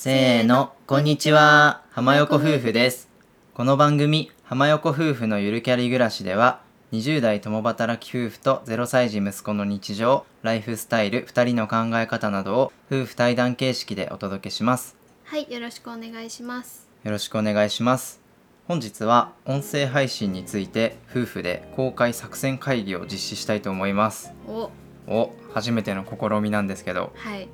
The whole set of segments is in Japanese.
せーの、こんにちは。浜横夫婦です。この番組、浜横夫婦のゆるキャリ暮らしでは、20代共働き夫婦と0歳児息子の日常、ライフスタイル、2人の考え方などを夫婦対談形式でお届けします。はい、よろしくお願いします。よろしくお願いします。本日は音声配信について夫婦で公開作戦会議を実施したいと思います。お、お、初めての試みなんですけど、はい、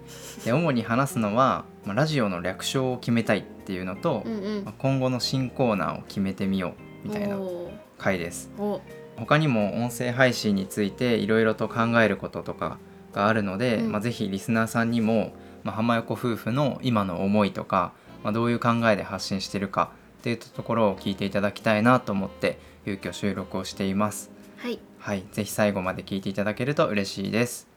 で主に話すのは、まあラジオの略称を決めたいっていうのと、うんうん。まあ。今後の新コーナーを決めてみようみたいなお回です。他にも音声配信についていろいろと考えることとかがあるので、うん。まあ、ぜひリスナーさんにも、まあ、浜横夫婦の今の思いとか、まあ、どういう考えで発信してるかっていうところを聞いていただきたいなと思って急遽収録をしていますはい、はい。ぜひ最後まで聞いていただけると嬉しいです。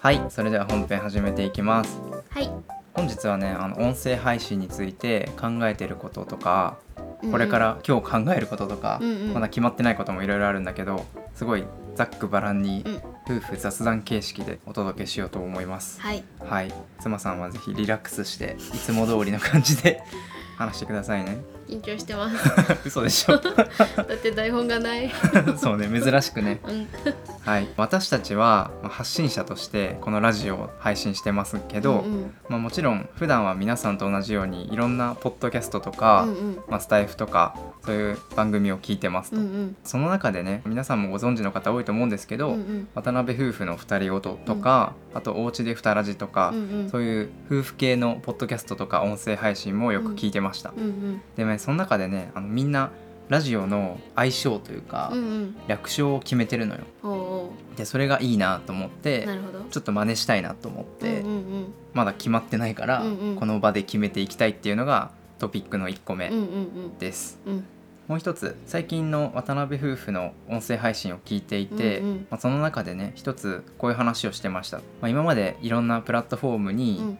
はい。それでは本編始めていきます。はい。本日はねあの音声配信について考えてることとか、うんこれか、ら今日考えることとか、うんうん。まだ決まってないこともいろいろあるんだけどすごいざっくばらんにうん夫婦雑談形式でお届けしようと思います、はい、はい。妻さんはぜひリラックスしていつも通りの感じで話してくださいね。緊張してます。嘘でしょ。だって台本がない。そうね珍しくね。うん、はい。私たちはまあ発信者としてこのラジオを配信してますけど、うんうん。まあ、もちろん普段は皆さんと同じようにいろんなポッドキャストとか、うんうん。まあ、スタイフとかそういう番組を聞いてますと、うんうん。その中でね皆さんもご存知の方多いと思うんですけど、うんうん。渡辺夫婦の二人ごととか、あとおうちで二ラジとか、うんうん。そういう夫婦系のポッドキャストとか音声配信もよく聞いてました、うんうん。でねその中でねあのみんなラジオの相性というか、うんうん。略称を決めてるのよ。おおでそれがいいなと思っーて。ちょっと真似したいなと思って、うんうんまだ決まってないから、うんうん。この場で決めていきたいっていうのがトピックの1個目うんうんうん。です、うん。もう一つ最近の渡辺夫婦の音声配信を聞いていて、うんうん。まあ、その中でね一つこういう話をしてました、まあ、今までいろんなプラットフォームうにん。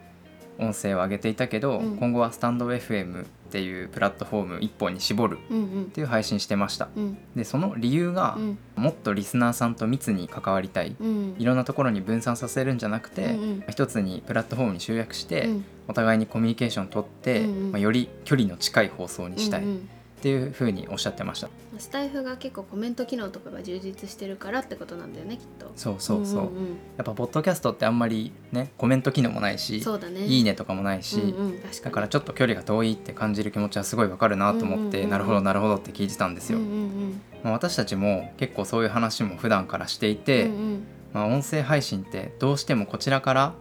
音声を上げていたけど、うん。今後はスタンド FM っていうプラットフォーム一本に絞るうんうん。っていう配信してました。うん。でその理由が、うん。もっとリスナーさんと密に関わりたい。うん。いろんなところに分散させるんじゃなくて、うんうん。一つにプラットフォームに集約して、うん。お互いにコミュニケーションを取って、うんうん。まあ、より距離の近い放送にしたい。っうんうんていうふうにおっしゃってました、スタイフが結構コメント機能とかが充実してるからってことなんだよねきっと。そうそうそう,、んんん。やっぱポッドキャストってあんまりねコメント機能もないしそうだね。いいねとかもないし、うんうん確かに。だからちょっと距離が遠いって感じる気持ちはすごいわかるなと思って、うんうんうん。うんなるほどなるほどって聞いてたんですよ、うんうん。まあ、私たちも結構そういう話も普段からしていて、うんうん。まあ、音声配信ってどうしてもこちらから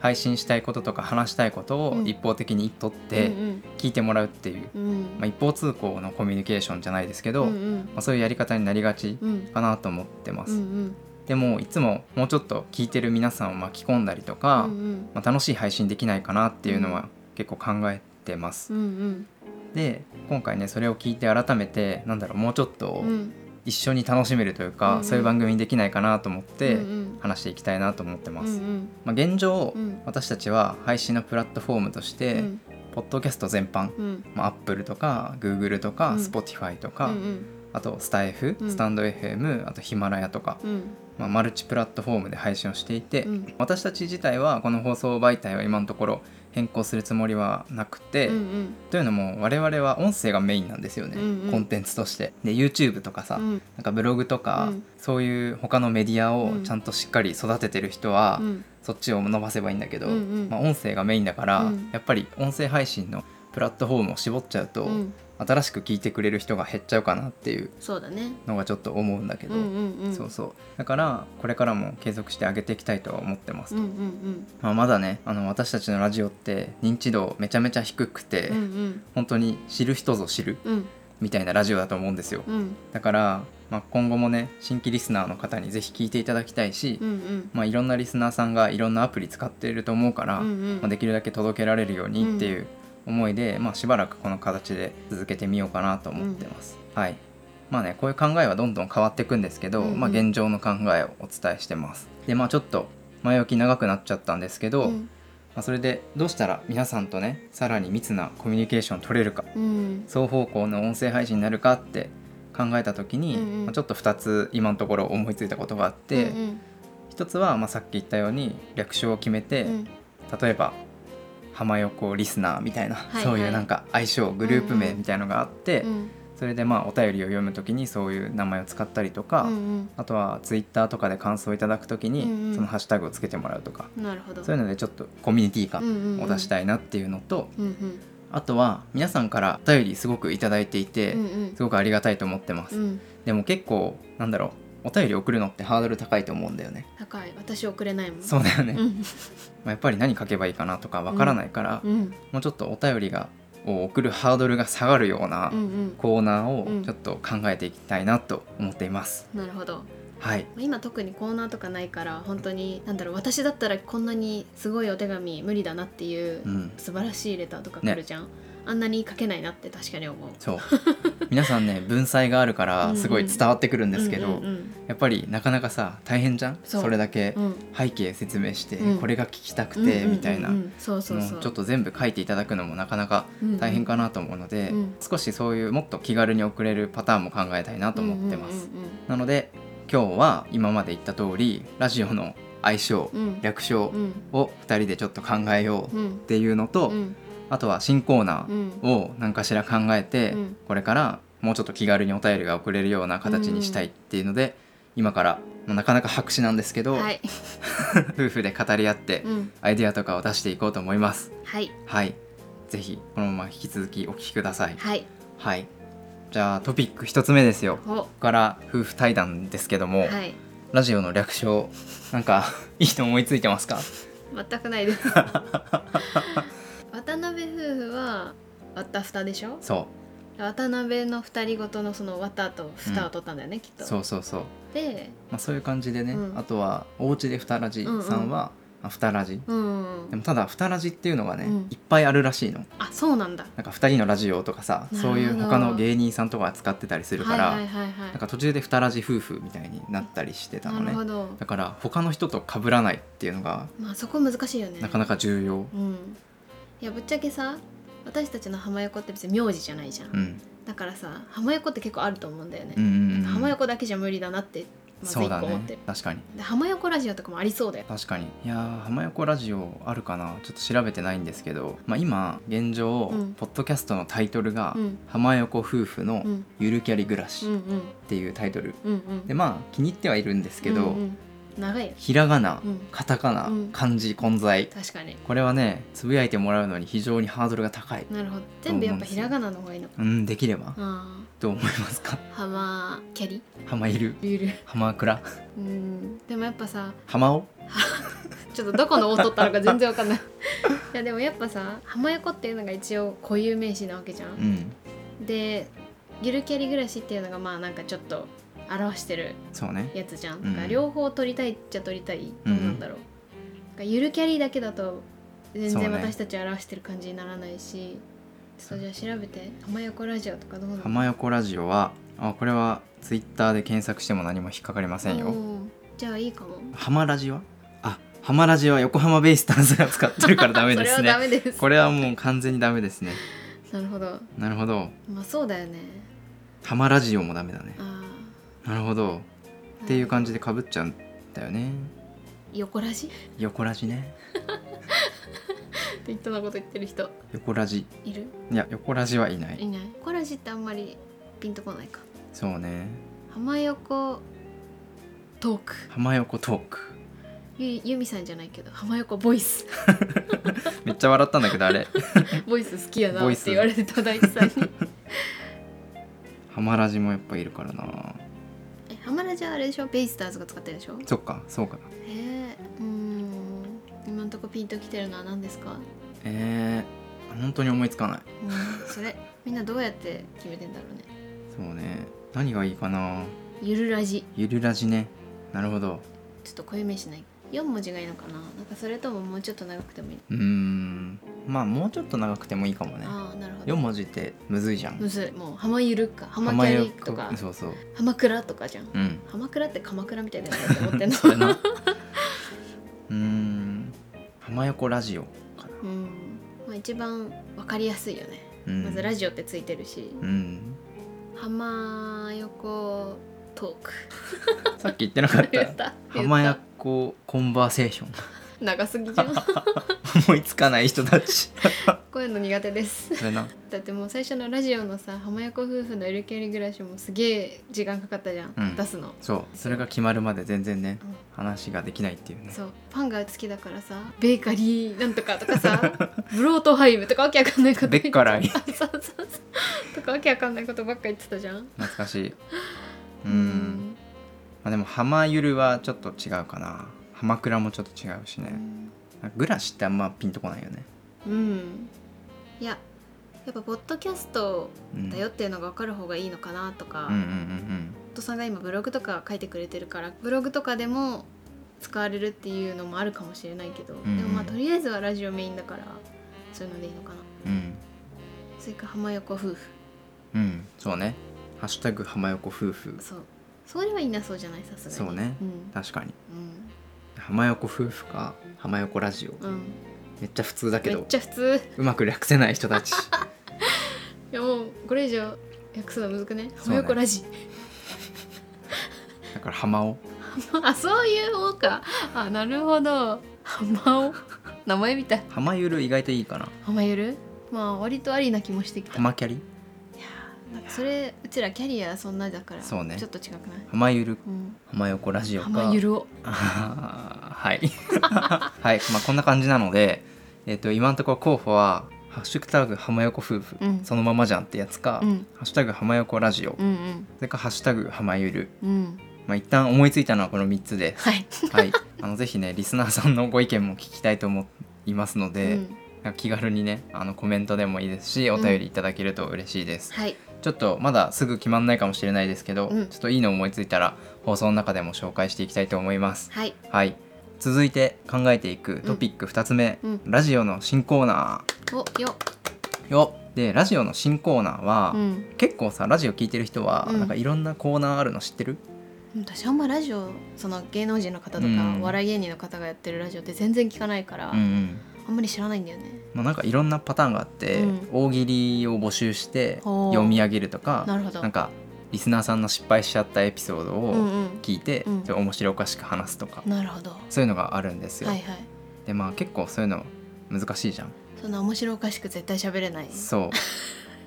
配信したいこととか話したいことをうん。一方的に言っとってうん聞いてもらうっていう、うん。うんまあ、一方通行のコミュニケーションじゃないですけど、まうんうん。あ、そういうやり方になりがちうん。かなと思ってます、うんうん。でもいつももうちょっと聞いてる皆さんを巻き込んだりとか、うんうん。まあ、楽しい配信できないかなっていうのは結構考えてます、うんうん。で今回ねそれを聞いて改めてなんだろうもうちょっとうん一緒に楽しめるというか、うんうん。そういう番組にできないかなと思って話していきたいなと思ってます、うんうん。まあ、現状、うん。私たちは配信のプラットフォームとして、うん。ポッドキャスト全般、うん。まあ、Apple とか Google とか、うん。Spotify とか、うんうん。あとスタイフ、うん。スタンド FM あとヒマラヤとか、うん。まあ、マルチプラットフォームで配信をしていて、うん。私たち自体はこの放送媒体は今のところ変更するつもりはなくて、うんうん。というのも我々は音声がメインなんですよね、うんうん。コンテンツとして。で YouTube とかさ、うん。なんかブログとか、うん。そういう他のメディアをうん。ちゃんとしっかり育ててる人は、うん。そっちを伸ばせばいいんだけど、うんうん。まあ、音声がメインだから、うん。やっぱり音声配信のプラットフォームを絞っちゃうと、うん新しく聞いてくれる人が減っちゃうかなっていうのがちょっと思うんだけど、そうそう。だからこれからも継続して上げていきたいとは思ってます、うんうんまあ、まだねあの私たちのラジオって認知度めちゃめちゃ低くて、うんうん。本当に知る人ぞ知るうん。みたいなラジオだと思うんですよ。うん。だから、まあ、今後もね新規リスナーの方にぜひ聞いていただきたいし、うんうん。まあ、いろんなリスナーさんがいろんなアプリ使っていると思うから、うんうん。まあ、できるだけ届けられるようにっていう思いで、まあ、しばらくこの形で続けてみようかなと思ってます。はい。まあねこういう考えはどんどん変わっていくんですけど、うんうん。まあ、現状の考えをお伝えしてます。でまあちょっと前置き長くなっちゃったんですけど、うん。まあ、それでどうしたら皆さんとねさらに密なコミュニケーションを取れるかうん。双方向の音声配信になるかって考えた時に、うんうん。まあちょっと2つ今のところ思いついたことがあって、うんうん。一つはまあさっき言ったように略称を決めて、うん。例えば浜横リスナーみたいな、はいそういうなんか相性グループ名みたいのがあって、うんそれでまあお便りを読む時にそういう名前を使ったりとか、うんあとはツイッターとかで感想をいただく時に、うんうん。そのハッシュタグをつけてもらうとか、うんなるほど。そういうのでちょっとコミュニティ感うんうんうん。を出したいなっていうのと、うんうん。あとは皆さんからお便りすごくいただいていて、うんうん。すごくありがたいと思ってます、うん。でも結構なんだろうお便り送るのってハードル高いと思うんだよね。高い。私送れないもん。そうだよね、まうんあやっぱり何書けばいいかなとかわからないから、うんもうちょっとお便りがを送るハードルが下がるようなコーナーうん。をちょっと考えていきたいなと思っています、なるほど。はい。今特にコーナーとかないから本当になんだろう私だったらこんなにすごいお手紙無理だなっていううん。素晴らしいレターとか来るじゃん、あんなに書けないなって確かに思う。そう。皆さんね 文才があるからすごい伝わってくるんですけど、うんうんやっぱりなかなかさ大変じゃん？それだけうん。背景説明して、うん。これが聞きたくうんてみたいな、ちょっと全部書いていただくのもなかなか大変かなと思うので、うん。少しそういうもっと気軽に送れるパターンも考えたいなと思ってます、うんうんなので今日は今まで言った通りラジオの相性、うん。うん略称うん。を2人でちょっと考えようっうん。ていうのと、うんあとは新コーナうん。ーを何かしら考えて、うん。これからもうちょっと気軽にお便りが送れるような形にしたいっていうので、今から、まあなかなか白紙なんですけど、はい。夫婦で語り合ってうん。アイデアとかを出していこうと思います。はい。はい。ぜひこのまま引き続きお聞きください。はい。はい。じゃあトピック一つ目ですよ。お。ここから夫婦対談ですけども、はい。ラジオの略称なんか いいの思いついてますか？全くないです は渡ふたでしょ？そ渡辺の二人ごとのその渡と蓋を取ったんだよね、きっうと。そうそうそう、でまあ、そういう感じでね、うん。あとはお家でふたラジさんは、あふたラジ。うんでもただふたラジっていうのがね、うん。いっぱいあるらしいの。あそうなんだ。なんか2人のラジオとかさそういう他の芸人さんとかが使ってたりするから、はいはいなんか途中でふたラジ夫婦みたいになったりしてたのね。なるほど。だから他の人と被らないっていうのがまあそこ難しいよね。なかなか重要、うん。いやぶっちゃけさ私たちの浜横って別に名字じゃないじゃん、うん、だからさ浜横って結構あると思うんだよね。うん、うんうん浜横だけじゃ無理だなってまず一個思って。る、ね。確かに。で浜横ラジオとかもありそうだよ。確かに。いやー浜横ラジオあるかな。ちょっと調べてないんですけど、まあ、今現状、うん。ポッドキャストのタイトルがうん「浜横夫婦のうん。ゆるキャリ暮らし」っていうタイトル。うんうん。でまあ気に入ってはいるんですけど、うんうん長いよ。ひらがな、うん。カタカナ、うん。漢字混在。確かに。これはねつぶやいてもらうのに非常にハードルが高い。なるほど。全部やっぱひらがなの方がいいのか。うんできれば。あどう思いますか？ー浜キャリ？浜いる？ビール浜倉うん。でもやっぱさ浜尾 ちょっとどこの音取ったのか全然わかんない。いやでもやっぱさ浜横っていうのが一応固有名詞なわけじゃん、うん。でゆるキャリ暮らしっていうのがまあなんかちょっと表してるそうね。やつじゃん、うん。だから両方取りたいっちゃ取りたい、うん。どうなんだろう。なゆるキャリだけだと全そうね。然私たちを表してる感じにならないし、ちょっとじゃあ調べて。浜横ラジオとかどうなの？浜横ラジオはあこれはツイッターで検索しても何も引っかかりませんよ。じゃあいいかも。浜ラジは？あ浜ラジは横浜ベイスターズが使ってるからダメですね。これはもう完全にダメですね。なるほど。なるほど。まあそうだよね。浜ラジオもダメだね。あなるほど。ーっていう感じでかぶっちゃうんだよね。横ラジ？横ラジね。適当なこと言ってる人。横ラジ。いる？いや横ラジはいない。いない。横ラジってあんまりピンとこないか。そうね。浜横トーク。浜横トーク。ゆゆみさんじゃないけど浜横ボイス。めっちゃ笑ったんだけどあれ。ボイス好きやなって言われてた大地さんに。浜ラジもやっぱいるからなえ浜ラジはあれでしょ？ベイスターズが使ってるでしょ？そっかそうかえー、うーん。今んとこピンときてるのは何ですか？えー、本当に思いつかない。うん。それみんなどうやって決めてんだろうね。そうね。何がいいかな。ゆるラジゆるラジね。なるほど。ちょっと固有名詞ない4文字がいいのかな？なんかそれとももうちょっと長くてもいいうーん。まあもうちょっと長くてもいいかもね。ああなるほ4ど文字ってむずいじゃん。むずい。もう浜ゆるか浜キャリとかそうそう。浜倉とかじゃん。うん。浜倉って鎌倉みたいだよねって思ってんの。うーん。浜横ラジオかな。うん。まあ一番わかりやすいよね、うん。まずラジオってついてるし。うん。浜横トーク。さっき言ってなかった。浜った横コンバーセーション。長すぎじゃん。思いつかない人たち。こういうの苦手です。それな。だってもう最初のラジオのさ浜横夫婦のゆるキャリ暮らしもすげえ時間かかったじゃん、うん。出すの。そう。それが決まるまで全然ねうん。話ができないっていうね。そう。パンが好きだからさベーカリーなんとかとかさブロートハイムとかわけわかんないことベッカライあそうそうそう。とかわけわかんないことばっか言ってたじゃん。懐かしい。うんうんまあでも浜ゆるはちょっと違うかな。浜倉もちょっと違うしね。グラシってあんまピンとこないよね。うん。いややっぱポッドキャストうんだよっていうのが分かる方がいいのかなとか、うんうんうんお父さんが今ブログとか書いてくれてるからブログとかでも使われるっていうのもあるかもしれないけど、んうん。でもまあとりあえずはラジオメインだからそういうのでいいのかな。うん。うんそれから浜横夫婦。うん。そうね「ハッシュタグ浜横夫婦。そうそれはいなそうじゃないさすがに。そうね。うん」確かに。う浜横夫婦か浜横ラジオ。ん、うん、めっちゃ普通だけめっどちゃ普通。うまく略せない人たち。いやもうこれ以上訳すのむずくね。そうね。浜横ラジ。だから浜尾。あそういう方か。あなるほど。浜尾。名前みた。い浜ゆる意外といいかな。浜ゆる？まあ割とありな気もしてきた。浜キャリ？それうちらキャリアそんなだからそうね。ちょっと違くない、浜ゆる。うん、浜横ラジオか。浜ゆるを。はい。はい。まあこんな感じなのでえっ、と今のところ候補は「ハッシュタグ浜横夫婦、うん。そのままじゃん」ってやつか「うん。ハッシュタグ浜横ラジオ」うんうん。それか「ハッシュタグ浜ゆる。うん」まあ一旦思いついたのはこの3つで。はい、はい。あのぜひねリスナーさんのご意見も聞きたいと思いますので、うん。気軽にねあのコメントでもいいですしお便りいただけると嬉しいです、はいちょっとまだすぐ決まんないかもしれないですけど、うん。ちょっといいの思いついたら放送の中でも紹介していきたいと思います。はい。はい。続いて考えていくトピック2つ目、うん。ラジオの新コーナおよ。ーよ。でラジオの新コーナーは、うん。結構さラジオ聞いてる人は、うん。なんかいろんなコーナーあるの知ってる？私あんまラジオその芸能人の方とか、うん。お笑い芸人の方がやってるラジオって全然聞かないから、うんうん。あんまり知らないんだよねまあ、なんかいろんなパターンがあって、うん。大喜利を募集して読み上げるとかなんかリスナーさんの失敗しちゃったエピソードをうんうん。聞いて、うん。それ面白おかしく話すとか、なるほど。そういうのがあるんですよ。はいはい。でまあ結構そういうの難しいじゃん。そんな面白おかしく絶対喋れない。そう。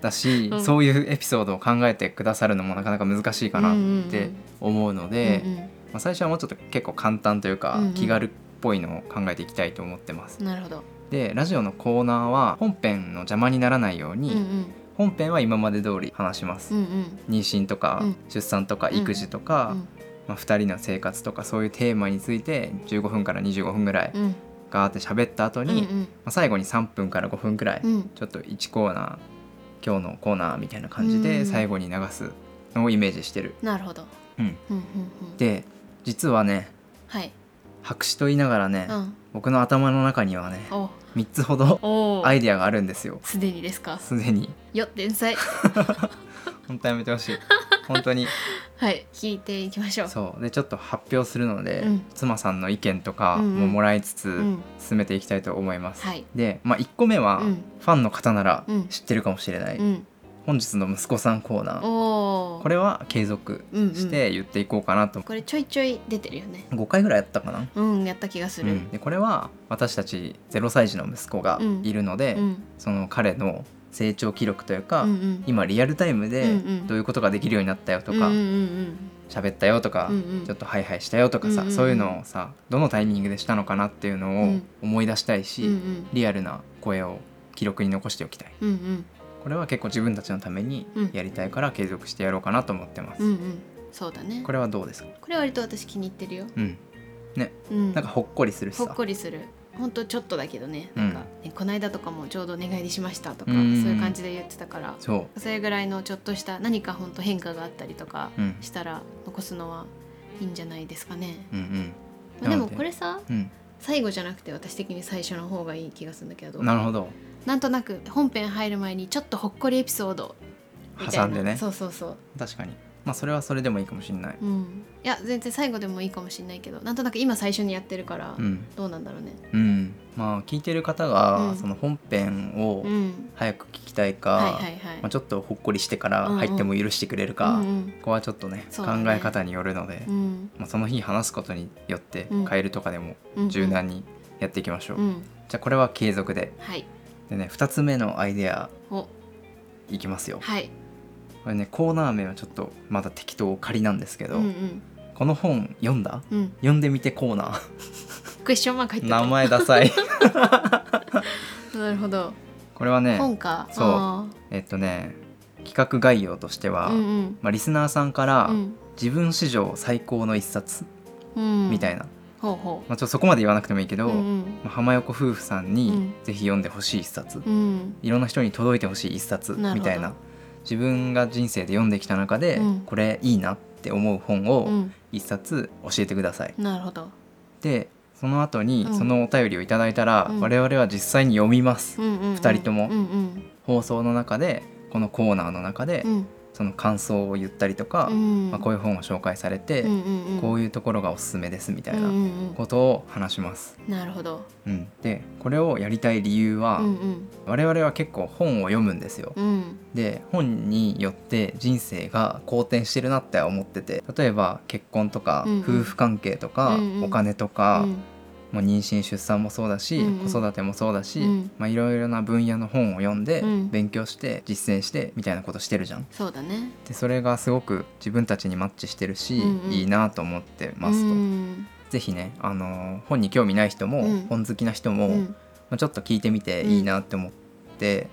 だし、うん。そういうエピソードを考えてくださるのもなかなか難しいかなって思うので、うんまあ、最初はもうちょっと結構簡単というか、うんうん。気軽っぽいのを考えていきたいと思ってます。うん。なるほどでラジオのコーナーは本編の邪魔にならないように、うんうん。本編は今まで通り話します。うんうん。妊娠とか、うん。出産とか育児とか、うん。まあ、2人の生活とかそういうテーマについて15分から25分ぐらいうん。ガーって喋った後に、まうん。あ、最後に3分から5分ぐらい、うん。ちょっと1コーナー今日のコーナーみたいな感じうんで最後に流すのをイメージしてる。なるほど。うん、うんうんうん。で実はねはい白紙と言いながらね、うん。僕の頭の中にはねお。3つほどお。アイデアがあるんですよ。すでにですか？すでに。よ天才本当やめてほしい。本当に。はい聞いていきましょう。そう。でちょっと発表するので、うん。妻さんの意見とかうんうん。ももらいつつうん。進めていきたいと思います、はい。で、まあ、1個目は、うん。ファンの方ならうん。知ってるかもしれない、うん本日の息子さんコーナー。これは継続して言っていこうかなと、これちょいちょい出てるよね。5回ぐらいやったかな、うんやった気がする。うん、でこれは私たち0歳児の息子がいるので、うん。その彼の成長記録というか、うんうん。今リアルタイムでうんうん。どういうことができるようになったよとかうんうん。喋、ったよとか、うんうん。ちょっとハイハイしたよとかさ、うんうんうん。そういうのをさどのタイミングでしたのかなっていうのをうん。思い出したいし、うんうん。リアルな声を記録に残しておきたい。うんうんこれは結構自分たちのためにうん。やりたいから継続してやろうかなと思ってます、うんうん。そうだね。これはどうですか？これ割と私気に入ってるよ。うん。うん。なんかほっこりするしほさっこりする。ほんとちょっとだけどね。なんか、ねこの間とかもちょうどお願いしましたとかそううん。いう感じで言ってたからそそれぐらいのちょっとした何かほんと変化があったりとかううん。したら残すのはいいんじゃないですかね、うんうん。まあ、でもこれさうん。最後じゃなくて私的に最初の方がいい気がするんだけどなるほどなんとなく本編入る前にちょっとほっこりエピソード挟んでね。そうそうそう。確かに。まあそれはそれでもいいかもしれない。うんいや全然最後でもいいかもしれないけどなんとなく今最初にやってるから、うん。どうなんだろうね。うん。まあ聞いてる方が、うん。その本編をうん。早く聞きたいか、ちょっとほっこりしてからうんうん。入っても許してくれるか、うんうん。ここはちょっとねね。考え方によるので、うん。まあ、その日話すことによってうん。変えるとかでもうん。柔軟にやっていきましょう、うん。じゃあこれは継続で。はいでね2つ目のアイデアお。いきますよ。はい。これねコーナー名はちょっとまだ適当仮なんですけど、うんうん。この本読んだ？うん。読んでみてコーナクエスチョンマーク入って名前ダサい。なるほど。これはね本か。そう。あえっとね企画概要としては、ーうん。まあ、リスナーさんからうん。自分史上最高の一冊うん。みたいな、ほうほまあ、ちょっとそこまで言わなくてもいいけど、ううん。まあ浜横夫婦さんにうん。ぜひ読んでほしい一冊、うん。うんいろんな人に届いてほしい一冊みたいな。自分が人生で読んできた中で、うん。これいいなって思う本うをん。一冊教えてください。なるほど。でその後にうん。そのお便りをいただいたら、うん。我々は実際に読みます、うんうんうん。二人とも。うんうん。放送の中でこのコーナーの中で、うんその感想を言ったりとか、うん。まあ、こういう本を紹介されて、うんうんうん。こういうところがおすすめですみたいなうんうんことを話します。うんなるほど。うん、でこれをやりたい理由は、うんうん。我々は結構本を読むんですよ。うん。で本によって人生が好転してるなって思ってて例えば結婚とか、うんうん。夫婦関係とか、うんうん。お金とか、うんもう妊娠出産もそうだし、うんうん。子育てもそうだし、うん。まあ、いろいろな分野の本を読んで、うん。勉強して実践してみたいなことしてるじゃん。そうだね。でそれがすごく自分たちにマッチしてるし、うんうん。いいなと思ってますと。うんぜひね、あのー本に興味ない人も、うん。本好きな人も、うん。まあ、ちょっと聞いてみていいなって思って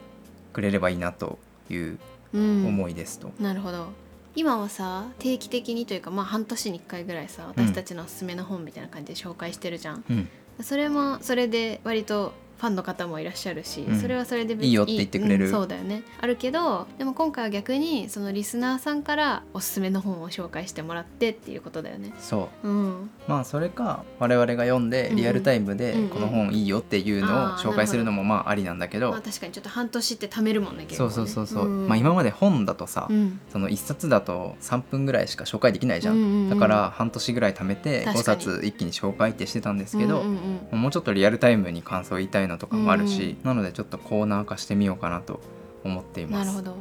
くれればいいなといううん。思いですと。なるほど今はさ定期的にというかまあ半年に1回ぐらいさ私たちのおすすめの本みたいな感じで紹介してるじゃん、うん。それもそれで割とファンの方もいらっしゃるし、うん。それはそれで別いいよって言ってくれる。うんそうだよね。あるけどでも今回は逆にそのリスナーさんからおすすめの本を紹介してもらってっていうことだよね。そう。うん。まあそれか我々が読んでうん。リアルタイムでうんうんこの本いいよっていうのをあー紹介するのもまあありなんだけど。まあ確かにちょっと半年って貯めるもんね結構ねそうそうそう。そう、んまあ今まで本だとさ、うん。その1冊だと3分ぐらいしか紹介できないじゃん,、うんうんうん。だから半年ぐらい貯めて5確かに。冊一気に紹介ってしてたんですけど、うんうんうん。もうちょっとリアルタイムに感想を言いたいのとかもあるし、うん。なのでちょっとコーナー化してみようかなと思っています。なるほど。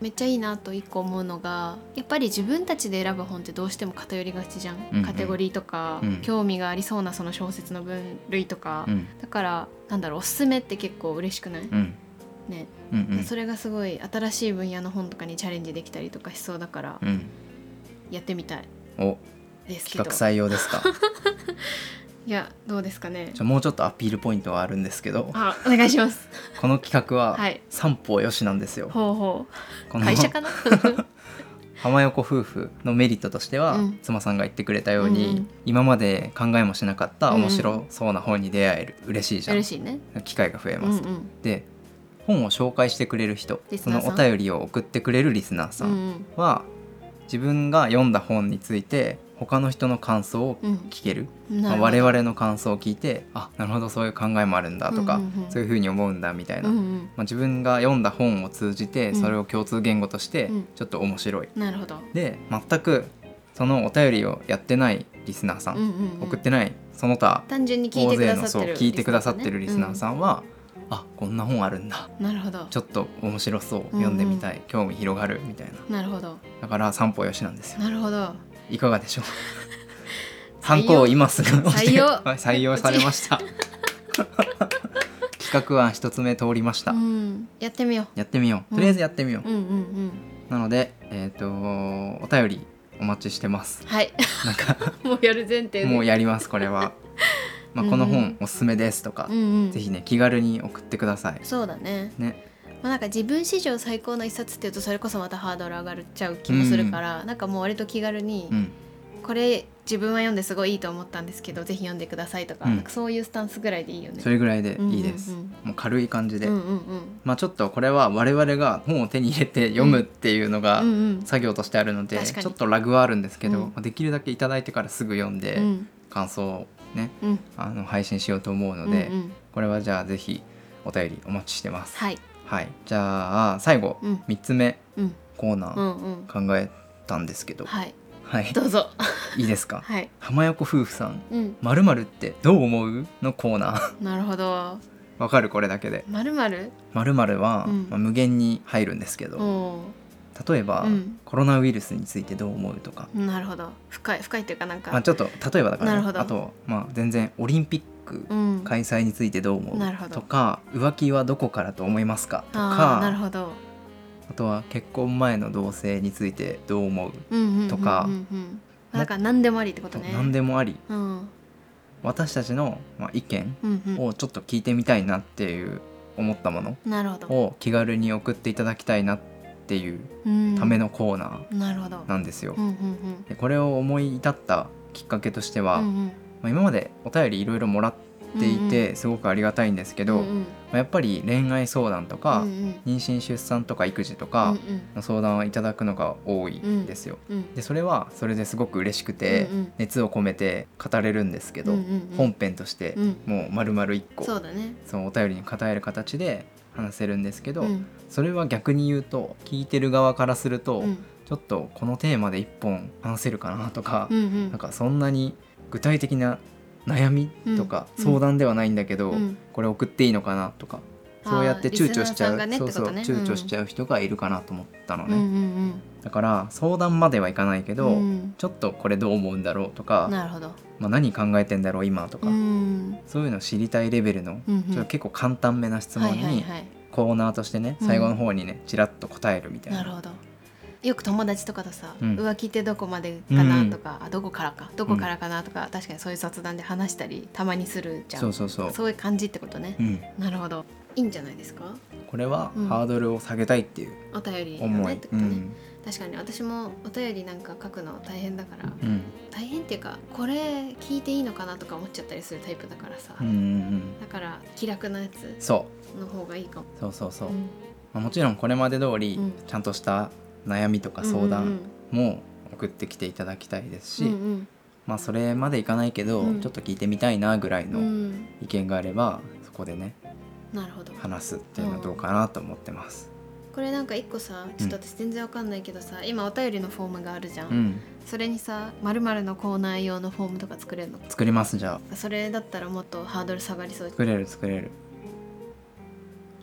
めっちゃいいなと一個思うのがやっぱり自分たちで選ぶ本ってどうしても偏りがちじゃん、うんうん。カテゴリーとか、うん。興味がありそうなその小説の分類とか、うん。だからなんだろうおすすめって結構嬉しくない、うん。ね、うんうん。それがすごい新しい分野の本とかにチャレンジできたりとかしそうだからうん。やってみたい。おですけど。企画採用ですか？いやどうですかね。ちょもうちょっとアピールポイントはあるんですけどあお願いします。この企画ははい。三方よしなんですよ。ほうほう。会社かな？浜横夫婦のメリットとしては、うん。妻さんが言ってくれたように、うん。うん今まで考えもしなかった面白そうな本に出会える、嬉しいじゃん。嬉しいね。機会が増えうんます、うんで本を紹介してくれる人そのお便りを送ってくれるリスナーさうんん。は、自分が読んだ本について他の人の感想をうん。聞ける、うんまあ、我々の感想を聞いてあなるほどそういう考えもあるんだとか、うんうんうん。そういうふうに思うんだみたいな、うんうん。まあ、自分が読んだ本を通じてうん。それを共通言語としてうん。ちょっと面白い。なるほど。で全くそのお便りをやってないリスナーさん、うんうんうん。送ってないその他単純に聞い大てく勢のそうださってる聞いてくださってるリスナーんさんは、あこんな本あるんだ。なるほど。ちょっと面白そう。うんうん。読んでみたい、興味広がるみたいな。なるほど。だから散歩よしなんですよ。なるほどいかがでしょう？参考を今すぐ採用。はい採用されました。企画案一つ目通りました、うん。やってみよやってみよう。うん。とりあえずやってみよう、ううんうんうん。なのでえっ、とお便りお待ちしてます。はい。なんか もうやる前提で。もうやりますこれは、まあ、うんこの本おすすめですとかう、んうん。ぜひね気軽に送ってください。そうだね。ねまあ、なんか自分史上最高の一冊っていうとそれこそまたハードル上がっちゃう気もするから、なんかもう割と気軽に、うん。これ自分は読んですごいいいと思ったんですけどぜひ読んでくださいとか,、うん。かそういうスタンスぐらいでいいよね。それぐらいでいいです、うんもう軽い感じで、うんうんうん。まあちょっとこれは我々が本を手に入れて読むっていうのがうんうん。作業としてあるので、確かに。ちょっとラグはあるんですけど、うん。まあできるだけいただいてからすぐ読んで、うん。感想をねうん。あの配信しようと思うので、うんうん。これはじゃあぜひお便りお待ちしてます。はい、はい、じゃあ最後、うん。3つ目うん。コーナうーんうん、考えたんですけど。はい。はい。どうぞ。いいですか？はい。浜横夫婦さんうん。まるまるってどう思う？のコーナー。なるほど。わかるこれだけで。まるまるまるまるは、うん。まあ無限に入るんですけど、お例えば、うん。コロナウイルスについてどう思うとか、ーなるほど深い深いっていうかなんか、まあ、ちょっと例えばだから、ね、あと、まあ、全然オリンピックうん。開催についてどう思なるほど。うとか浮気はどこからと思いますか？とかなるほど。あとは結婚前の同棲についてどう思う？うんうんうんうんとか。うんなんか何でもありってことね。何でもあり。うん。私たちの、まあ、意見うんうん。をちょっと聞いてみたいなっていう思ったものなるほど。を気軽に送っていただきたいなっていううん。ためのコーナーなんですよ。うんうんでこれを思い至ったきっかけとしては、まうんうんあ、今までお便りいろいろもらっていてすごくありがたいんですけど、うんうん。まあやっぱり恋愛相談とか、うんうん。妊娠出産とか育児とかうんの相談をいただくのが多いんですよ。うんでそれはそれですごく嬉しくて、うんうん。熱を込めて語れるんですけど、うんうんうん。本編としてうん。もう丸々1個、そうだね。そうお便りに答える形で話せるんですけど、うん。それは逆に言うと聞いてる側からすると、うん。ちょっとこのテーマで1本話せるかなとか、うんうん。なんかそんなに具体的な悩みとかうん相談ではないんだけど、うん。これ送っていいのかなとかそうやって躊躇しちゃう、ねそうそうね。躊躇しちゃう人がいるかなと思ったのね、うんうんだから相談まではいかないけうど、んうん。ちょっとこれどう思うんだろうとか、なるほど。まあ、何考えてんだろう今とか、うん。そういうのを知りたいレベルの、うんうん。ちょっと結構簡単めな質問にはいコーナーとしてねうん最後の方にねちらっと答えるみたいな。よく友達とかとさ、うん浮気ってどこまでかな？とか、あどこからかどこからかな？とか、確かにそういう雑談で話したりたまにするじゃん。そうそうそう、そういう感じってことね。う、ん、なるほど。いいんじゃないですか？これはうんハードルを下げたいっていうお便りをねってことね、うん。確かに私もお便りなんか書くの大変だからうん。大変っていうかこれ聞いていいのかなとか思っちゃったりするタイプだからさ、うんうんうん。だから気楽なやつその方がいいかも。うそうそうそう、うん。まあ、もちろんこれまで通りうん。ちゃんとした悩みとか相談も送ってきていただきたいですし、うんうん。まあそれまでいかないけど、うん。ちょっと聞いてみたいなぐらいうんうのん。意見があればそこでねなるほど。話すっていうのはどうかなと思ってます。これなんか一個さちょっと私全然わかんないけどさ、今お便りのフォームがあるじゃん、うん、それにさ「まるのコーナー用のフォームとか作れるの？作りますじゃあ。それだったらもっとハードル下がりそう作れる作れる。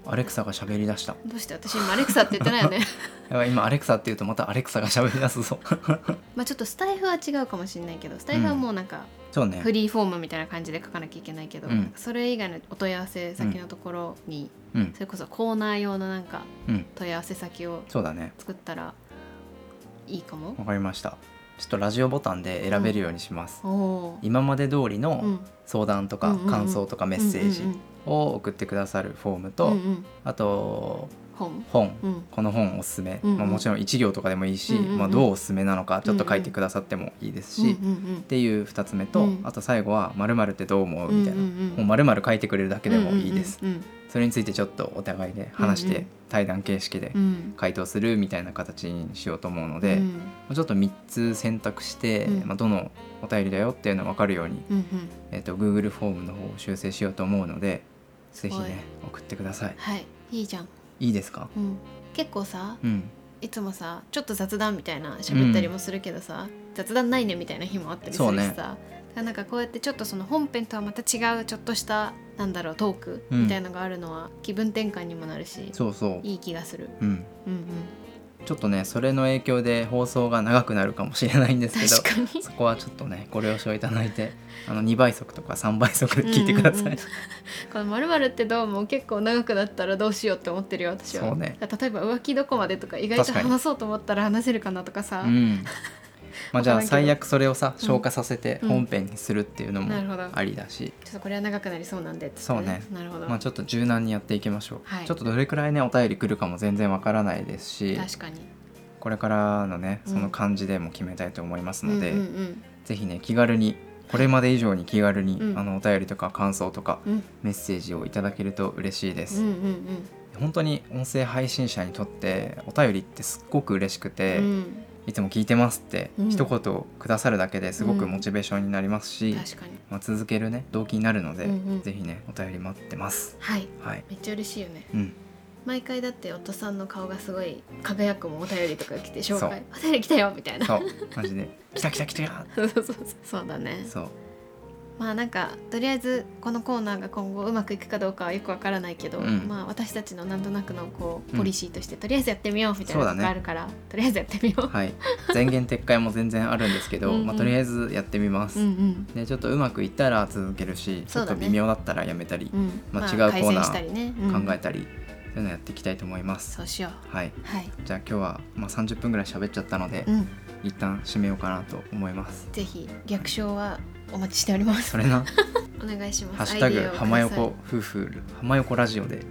アレクサが喋り出した。どうして私今アレクサって言ってないよね やばい今アレクサって言うとまたアレクサが喋り出すぞ。まあちょっとスタイフは違うかもしれないけどスタイフはもうなんかそうねフ。リーフォームみたいな感じで書かなきゃいけないけど、うんそれ以外のお問い合わせ先のところに、うんそれこそコーナー用のなんかうん問い合わせ先をそうだね。作ったらいいかも？わかりました。ちょっとラジオボタンで選べるようにします。おおー今まで通りうのん相談とかうんうんうん感想とかメッセージうんうんを送ってくださるフォームうんと、うんうん。あと本。本。うん。この本おすすめ、うんうん。まあ、もちろん1行とかでもいいし、うんうんうん。まあ、どうおすすめなのかちょっと書いてくださってもいいですし、うんうんっていう2つ目と、うん。あと最後は「まるってどう思う?」うんみたいな、うんうんもうまる書いてくれるだけでもいいです、うんうんそれについてちょっとお互いで話して、うん。うん対談形式でうん。うん回答するみたいな形にしようと思うので、うん。まあちょっと3つ選択して、うん。まあ、どのお便りだよっていうのが分かるように、うんうん。えー、と Google フォームの方を修正しようと思うのでぜひはい。ね送ってください。はい。いいじゃん、いいですか？うん、結構さうん。いつもさちょっと雑談みたいな喋ったりもするけどさ、雑談ないねみたいな日もあったりするしさ、だからなんかこうやってちょっとその本編とはまた違うちょっとしたなんだろうトークうん。みたいのがあるのは気分転換にもなるし、そうそう、いい気がする、うん、うんうん、ちょっとねそれの影響で放送が長くなるかもしれないんですけどそこはちょっとねご了承いただいてあの2倍速とか3倍速で聞いてください、うんうんうんこのまるってどうも結構長くなったらどうしようって思ってるよ私はね例えば浮気どこまでとか意外と話そうと思ったら話せるかなとかさ、うんまあじゃあ最悪それをさうん。消化させてうん。本編にするっていうのもありだし、ちょっとこれは長くなりそうなんでそうね。なるほど、まあちょっと柔軟にやっていきましょう、はい。ちょっとどれくらいねお便り来るかも全然わからないですし確かに。これからのねうん。その感じでも決めたいと思いますので、うんうんぜひね気軽にこれまで以上に気軽に、うん。あのお便りとか感想とかうん。メッセージをいただけると嬉しいです、うんうん本当に音声配信者にとってお便りってすっごく嬉しくて、うんうんいつも聞いてますってうん。一言くださるだけですごくモチベーションになりますし、まあ、続けるね動機になるので、ぜひねお便り待ってます。はい。はい。めっちゃ嬉しいよね。うん。毎回だって夫さんの顔がすごい輝くもんお便りとか来て紹介「お便り来たよ」みたいな。そう。マジで。来た来た来た。そうそうそう。そうだね。そうまあなんかとりあえずこのコーナーが今後うまくいくかどうかはよくわからないけど、うん。まあ私たちのなんとなくのこううん。ポリシーとして、とりあえずやってみようみたいなのがあるから、とりあえずやってみよう。はい。前言撤回も全然あるんですけど うんうん。まあ、とりあえずやってみます、うんうん。でちょっとうまくいったら続けるし、ちょっと微妙だったらやめたり、うん。まあ違うコーナーね、うん。考えたりそういうのやっていきたいと思います、そうしよはい、うはい、じゃあ今日は、まあ、30分ぐらい喋っちゃったので、うん、一旦締めようかなと思います。ぜひ略称はお待ちしております。それなお願いします。ハッシュタグ浜横夫婦浜横ラジオで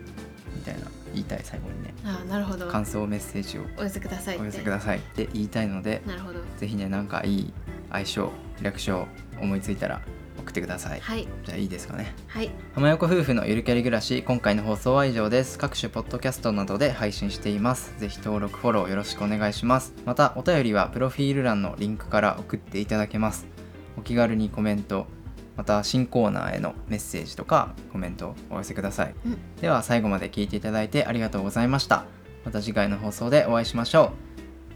みたいな言いたい最後にねああなるほど。感想メッセージをお寄せくださいお寄せくださいって言いたいのでなるほど。ぜひねなんかいい相性略称思いついたら送ってください。はい。じゃあいいですかね。はい。浜横夫婦のゆるキャリ暮らし今回の放送は以上です。各種ポッドキャストなどで配信しています。ぜひ登録フォローよろしくお願いします。またお便りはプロフィール欄のリンクから送っていただけますお気軽にコメントまた新コーナーへのメッセージとかコメントをお寄せください、うん。では最後まで聞いていただいてありがとうございました。また次回の放送でお会いしましょう。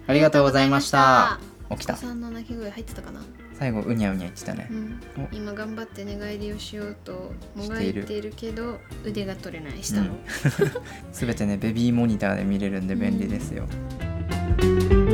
ありがとうございました。起きた。さんの鳴き声入ってたかな、最後うにゃうにゃ言ってたね。うん。お、今頑張って寝返りをしようともがいているけど腕が取れない。下の、すべてねベビーモニターで見れるんで便利ですよ、うん